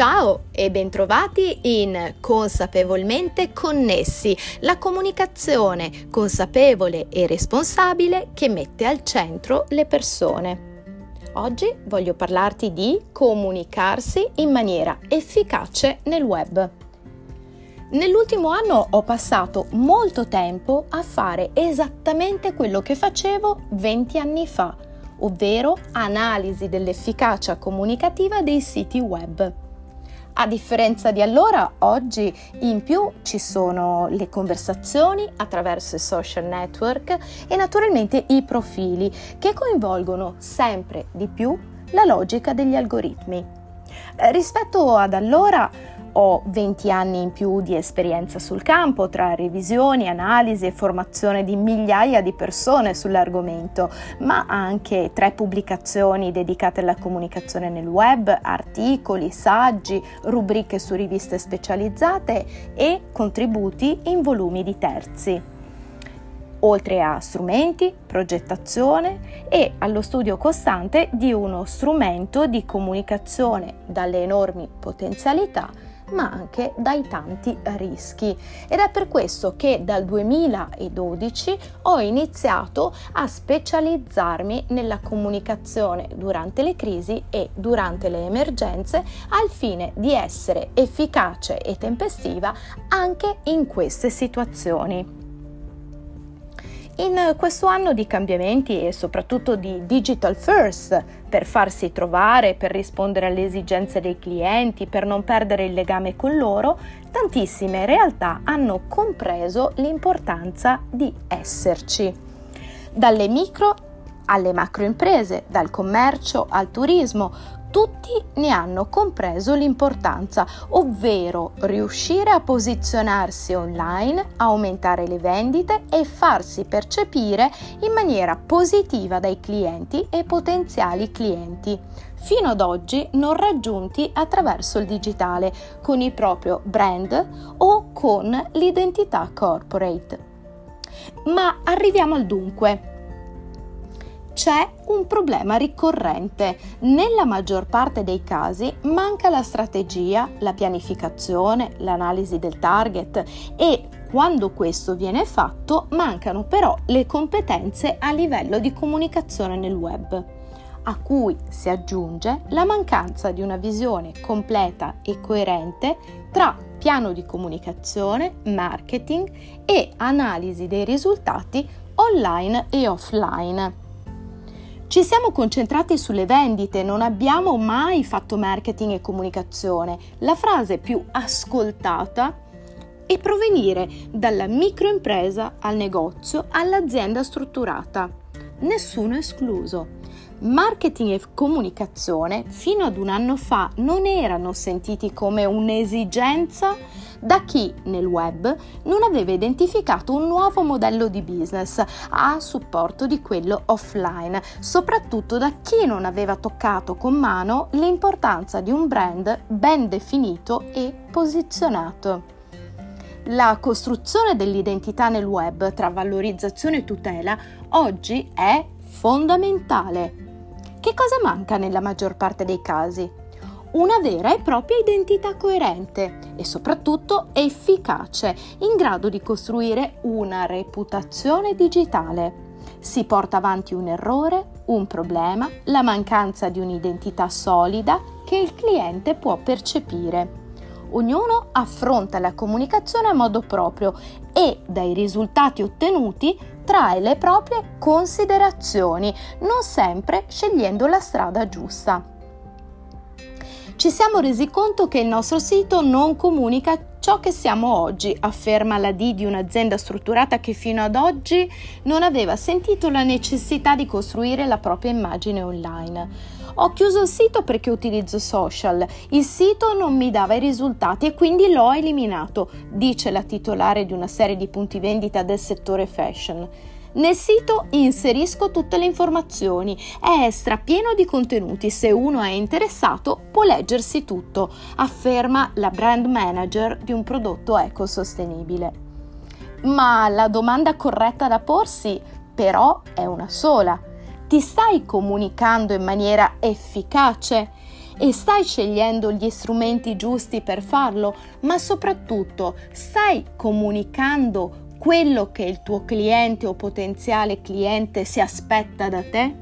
Ciao e bentrovati in Consapevolmente Connessi, la comunicazione consapevole e responsabile che mette al centro le persone. Oggi voglio parlarti di comunicarsi in maniera efficace nel web. Nell'ultimo anno ho passato molto tempo a fare esattamente quello che facevo 20 anni fa, ovvero analisi dell'efficacia comunicativa dei siti web. A differenza di allora, oggi in più ci sono le conversazioni attraverso i social network e naturalmente i profili che coinvolgono sempre di più la logica degli algoritmi. Eh, rispetto ad allora, ho 20 anni in più di esperienza sul campo tra revisioni, analisi e formazione di migliaia di persone sull'argomento, ma anche tre pubblicazioni dedicate alla comunicazione nel web, articoli, saggi, rubriche su riviste specializzate e contributi in volumi di terzi. Oltre a strumenti, progettazione e allo studio costante di uno strumento di comunicazione dalle enormi potenzialità ma anche dai tanti rischi. Ed è per questo che dal 2012 ho iniziato a specializzarmi nella comunicazione durante le crisi e durante le emergenze al fine di essere efficace e tempestiva anche in queste situazioni. In questo anno di cambiamenti e soprattutto di digital first, per farsi trovare, per rispondere alle esigenze dei clienti, per non perdere il legame con loro, tantissime realtà hanno compreso l'importanza di esserci. Dalle micro alle macro imprese, dal commercio al turismo, tutti ne hanno compreso l'importanza, ovvero riuscire a posizionarsi online, aumentare le vendite e farsi percepire in maniera positiva dai clienti e potenziali clienti, fino ad oggi non raggiunti attraverso il digitale, con il proprio brand o con l'identità corporate. Ma arriviamo al dunque c'è un problema ricorrente. Nella maggior parte dei casi manca la strategia, la pianificazione, l'analisi del target e quando questo viene fatto mancano però le competenze a livello di comunicazione nel web a cui si aggiunge la mancanza di una visione completa e coerente tra piano di comunicazione, marketing e analisi dei risultati online e offline. Ci siamo concentrati sulle vendite, non abbiamo mai fatto marketing e comunicazione. La frase più ascoltata è provenire dalla microimpresa al negozio all'azienda strutturata. Nessuno escluso. Marketing e comunicazione fino ad un anno fa non erano sentiti come un'esigenza da chi nel web non aveva identificato un nuovo modello di business a supporto di quello offline, soprattutto da chi non aveva toccato con mano l'importanza di un brand ben definito e posizionato. La costruzione dell'identità nel web tra valorizzazione e tutela oggi è fondamentale. Che cosa manca nella maggior parte dei casi? una vera e propria identità coerente e soprattutto efficace, in grado di costruire una reputazione digitale. Si porta avanti un errore, un problema, la mancanza di un'identità solida che il cliente può percepire. Ognuno affronta la comunicazione a modo proprio e dai risultati ottenuti trae le proprie considerazioni, non sempre scegliendo la strada giusta. Ci siamo resi conto che il nostro sito non comunica ciò che siamo oggi, afferma la D di un'azienda strutturata che fino ad oggi non aveva sentito la necessità di costruire la propria immagine online. Ho chiuso il sito perché utilizzo social, il sito non mi dava i risultati e quindi l'ho eliminato, dice la titolare di una serie di punti vendita del settore fashion. Nel sito inserisco tutte le informazioni, è strapieno di contenuti, se uno è interessato può leggersi tutto, afferma la brand manager di un prodotto ecosostenibile. Ma la domanda corretta da porsi però è una sola. Ti stai comunicando in maniera efficace? e stai scegliendo gli strumenti giusti per farlo, ma soprattutto stai comunicando quello che il tuo cliente o potenziale cliente si aspetta da te?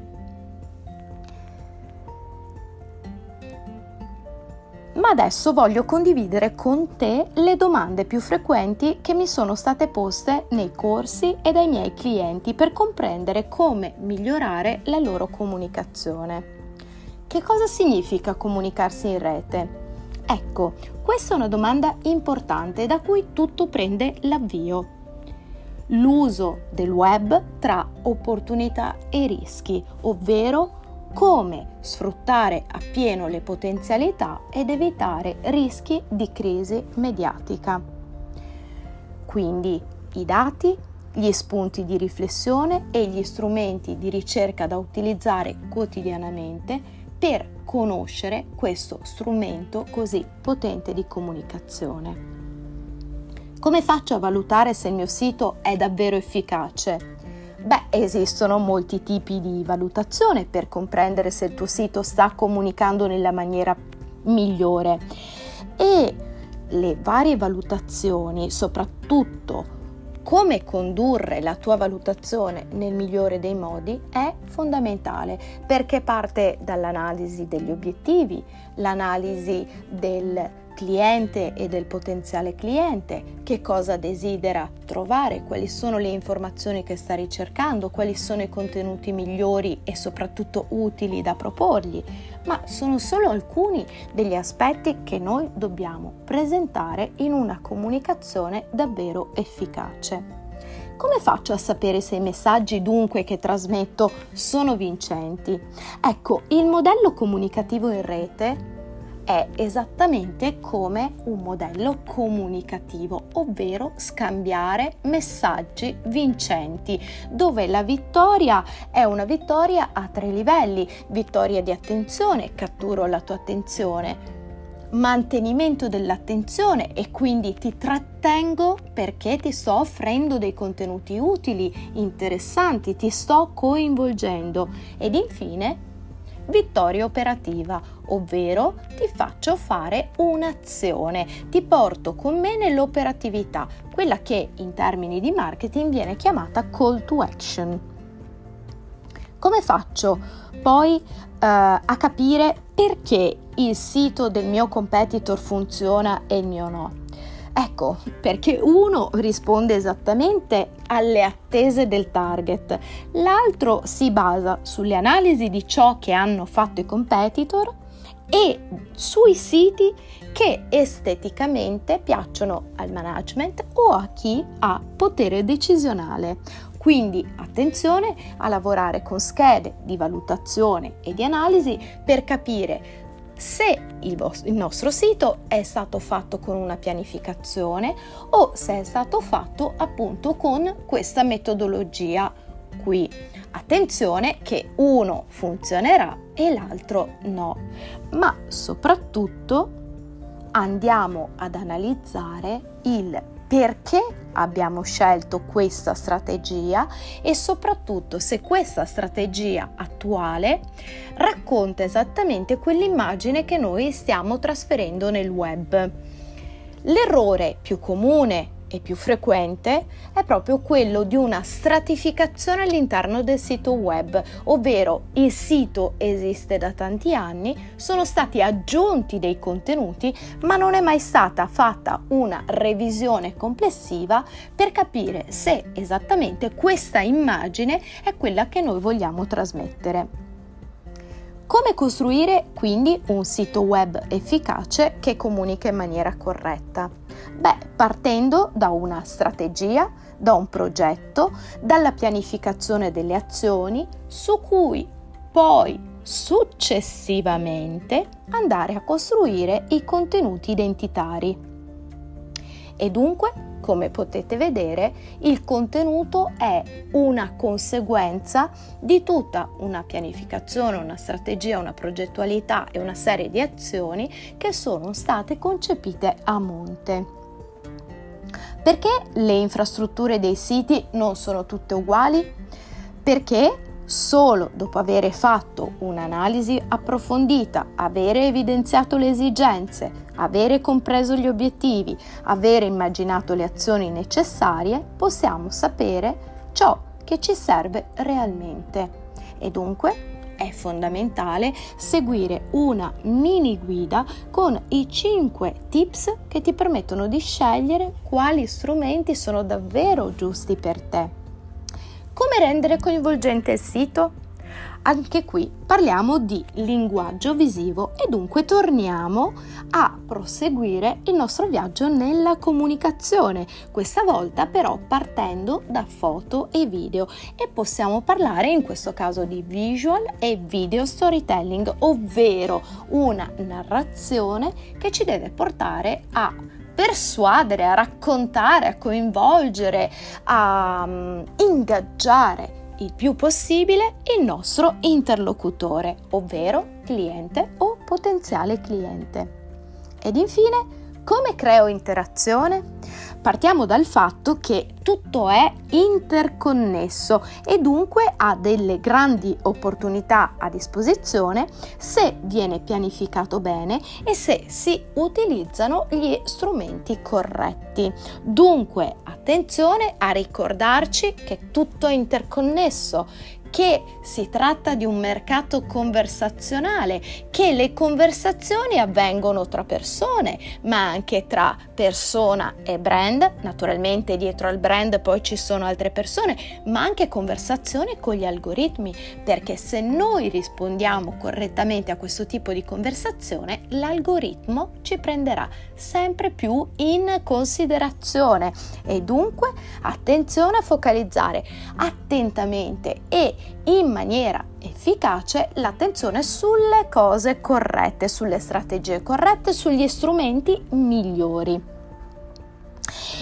Ma adesso voglio condividere con te le domande più frequenti che mi sono state poste nei corsi e dai miei clienti per comprendere come migliorare la loro comunicazione. Che cosa significa comunicarsi in rete? Ecco, questa è una domanda importante da cui tutto prende l'avvio l'uso del web tra opportunità e rischi, ovvero come sfruttare appieno le potenzialità ed evitare rischi di crisi mediatica. Quindi i dati, gli spunti di riflessione e gli strumenti di ricerca da utilizzare quotidianamente per conoscere questo strumento così potente di comunicazione. Come faccio a valutare se il mio sito è davvero efficace? Beh, esistono molti tipi di valutazione per comprendere se il tuo sito sta comunicando nella maniera migliore e le varie valutazioni, soprattutto come condurre la tua valutazione nel migliore dei modi è fondamentale perché parte dall'analisi degli obiettivi, l'analisi del cliente e del potenziale cliente, che cosa desidera trovare, quali sono le informazioni che sta ricercando, quali sono i contenuti migliori e soprattutto utili da proporgli, ma sono solo alcuni degli aspetti che noi dobbiamo presentare in una comunicazione davvero efficace. Come faccio a sapere se i messaggi dunque che trasmetto sono vincenti? Ecco, il modello comunicativo in rete è esattamente come un modello comunicativo, ovvero scambiare messaggi vincenti, dove la vittoria è una vittoria a tre livelli, vittoria di attenzione, catturo la tua attenzione, mantenimento dell'attenzione e quindi ti trattengo perché ti sto offrendo dei contenuti utili, interessanti, ti sto coinvolgendo. Ed infine vittoria operativa, ovvero ti faccio fare un'azione, ti porto con me nell'operatività, quella che in termini di marketing viene chiamata call to action. Come faccio poi uh, a capire perché il sito del mio competitor funziona e il mio no? Ecco, perché uno risponde esattamente alle attese del target, l'altro si basa sulle analisi di ciò che hanno fatto i competitor e sui siti che esteticamente piacciono al management o a chi ha potere decisionale. Quindi attenzione a lavorare con schede di valutazione e di analisi per capire se il, vostro, il, nostro sito è stato fatto con una pianificazione o se è stato fatto appunto con questa metodologia qui. Attenzione che uno funzionerà e l'altro no, ma soprattutto andiamo ad analizzare il perché abbiamo scelto questa strategia e soprattutto se questa strategia attuale racconta esattamente quell'immagine che noi stiamo trasferendo nel web. L'errore più comune e più frequente è proprio quello di una stratificazione all'interno del sito web, ovvero il sito esiste da tanti anni, sono stati aggiunti dei contenuti, ma non è mai stata fatta una revisione complessiva per capire se esattamente questa immagine è quella che noi vogliamo trasmettere. Come costruire quindi un sito web efficace che comunica in maniera corretta? Beh, partendo da una strategia, da un progetto, dalla pianificazione delle azioni su cui poi successivamente andare a costruire i contenuti identitari. E dunque come potete vedere, il contenuto è una conseguenza di tutta una pianificazione, una strategia, una progettualità e una serie di azioni che sono state concepite a monte. Perché le infrastrutture dei siti non sono tutte uguali? Perché Solo dopo aver fatto un'analisi approfondita, avere evidenziato le esigenze, avere compreso gli obiettivi, avere immaginato le azioni necessarie, possiamo sapere ciò che ci serve realmente. E dunque è fondamentale seguire una mini guida con i 5 tips che ti permettono di scegliere quali strumenti sono davvero giusti per te. Come rendere coinvolgente il sito? Anche qui parliamo di linguaggio visivo e dunque torniamo a proseguire il nostro viaggio nella comunicazione, questa volta però partendo da foto e video. E possiamo parlare in questo caso di visual e video storytelling, ovvero una narrazione che ci deve portare a persuadere, a raccontare, a coinvolgere, a um, ingaggiare il più possibile il nostro interlocutore, ovvero cliente o potenziale cliente. Ed infine, come creo interazione? Partiamo dal fatto che tutto è interconnesso e dunque ha delle grandi opportunità a disposizione se viene pianificato bene e se si utilizzano gli strumenti corretti. Dunque attenzione a ricordarci che tutto è interconnesso, che si tratta di un mercato conversazionale, che le conversazioni avvengono tra persone, ma anche tra persona e brand, naturalmente dietro al brand poi ci sono altre persone, ma anche conversazioni con gli algoritmi, perché se noi rispondiamo correttamente a questo tipo di conversazione, l'algoritmo ci prenderà sempre più in considerazione. E dunque attenzione a focalizzare attentamente e in maniera efficace l'attenzione sulle cose corrette, sulle strategie corrette, sugli strumenti migliori.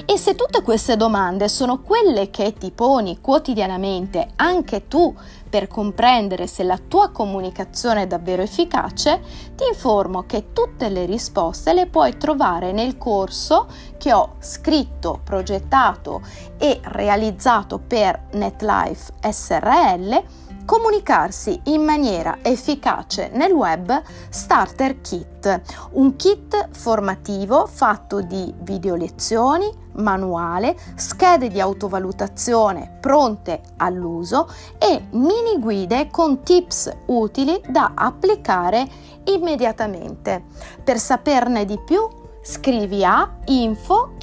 E se tutte queste domande sono quelle che ti poni quotidianamente anche tu per comprendere se la tua comunicazione è davvero efficace, ti informo che tutte le risposte le puoi trovare nel corso che ho scritto, progettato e realizzato per NetLife SRL comunicarsi in maniera efficace nel web Starter Kit, un kit formativo fatto di video lezioni, manuale, schede di autovalutazione pronte all'uso e mini guide con tips utili da applicare immediatamente. Per saperne di più scrivi a info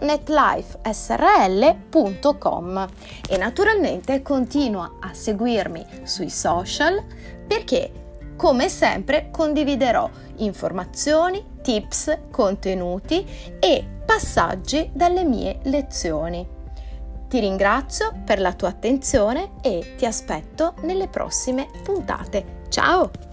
netlifesrl.com e naturalmente continua a seguirmi sui social perché come sempre condividerò informazioni, tips, contenuti e passaggi dalle mie lezioni. Ti ringrazio per la tua attenzione e ti aspetto nelle prossime puntate. Ciao!